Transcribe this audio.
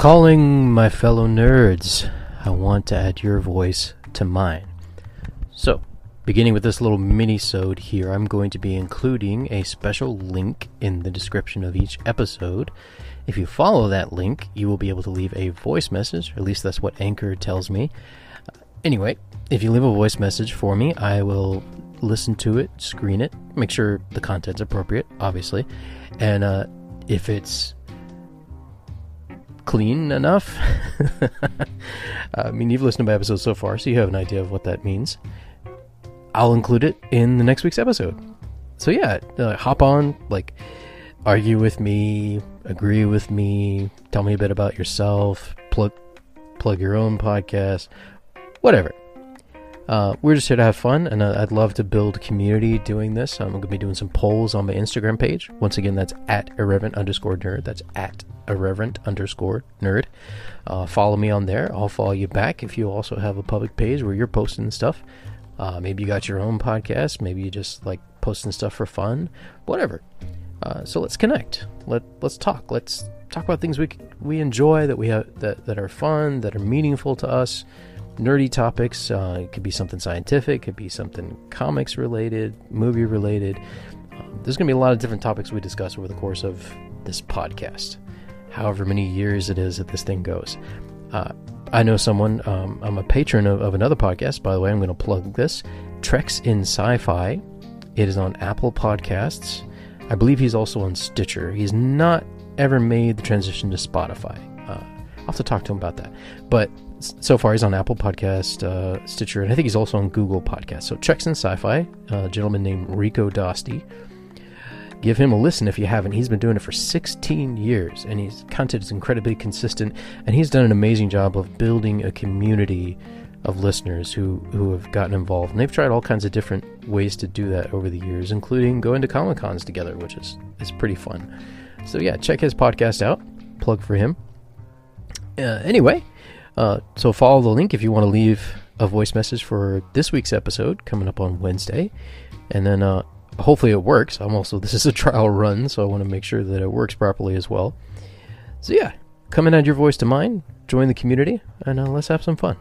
Calling my fellow nerds, I want to add your voice to mine. So, beginning with this little mini-sode here, I'm going to be including a special link in the description of each episode. If you follow that link, you will be able to leave a voice message, or at least that's what Anchor tells me. Anyway, if you leave a voice message for me, I will listen to it, screen it, make sure the content's appropriate, obviously, and uh, if it's clean enough. I mean, you've listened to my episodes so far, so you have an idea of what that means. I'll include it in the next week's episode. So yeah, uh, hop on, like, argue with me, agree with me, tell me a bit about yourself, plug plug your own podcast, whatever. Uh, we're just here to have fun, and uh, I'd love to build community doing this. I'm going to be doing some polls on my Instagram page. Once again, that's at irreverent underscore nerd. That's at irreverent underscore nerd. Uh, follow me on there. I'll follow you back if you also have a public page where you're posting stuff. Uh, maybe you got your own podcast. Maybe you just like posting stuff for fun. Whatever. Uh, so let's connect. Let let's talk. Let's talk about things we we enjoy that we have that that are fun, that are meaningful to us nerdy topics. Uh, it could be something scientific, it could be something comics related, movie related. Um, there's going to be a lot of different topics we discuss over the course of this podcast, however many years it is that this thing goes. Uh, I know someone, um, I'm a patron of, of another podcast, by the way, I'm going to plug this Treks in Sci Fi. It is on Apple Podcasts. I believe he's also on Stitcher. He's not ever made the transition to Spotify. Uh, I'll have to talk to him about that. But so far he's on Apple Podcast, uh, Stitcher, and I think he's also on Google Podcast. So Treks in Sci-Fi, a gentleman named Rico Dosti. Give him a listen if you haven't. He's been doing it for 16 years, and his content is incredibly consistent, and he's done an amazing job of building a community of listeners who, who have gotten involved. And they've tried all kinds of different ways to do that over the years, including going to Comic Cons together, which is, is pretty fun. So yeah, check his podcast out. Plug for him. Uh, anyway, uh, so follow the link if you want to leave a voice message for this week's episode coming up on Wednesday, and then uh, hopefully it works. I'm also this is a trial run, so I want to make sure that it works properly as well. So yeah, come and add your voice to mine, join the community, and uh, let's have some fun.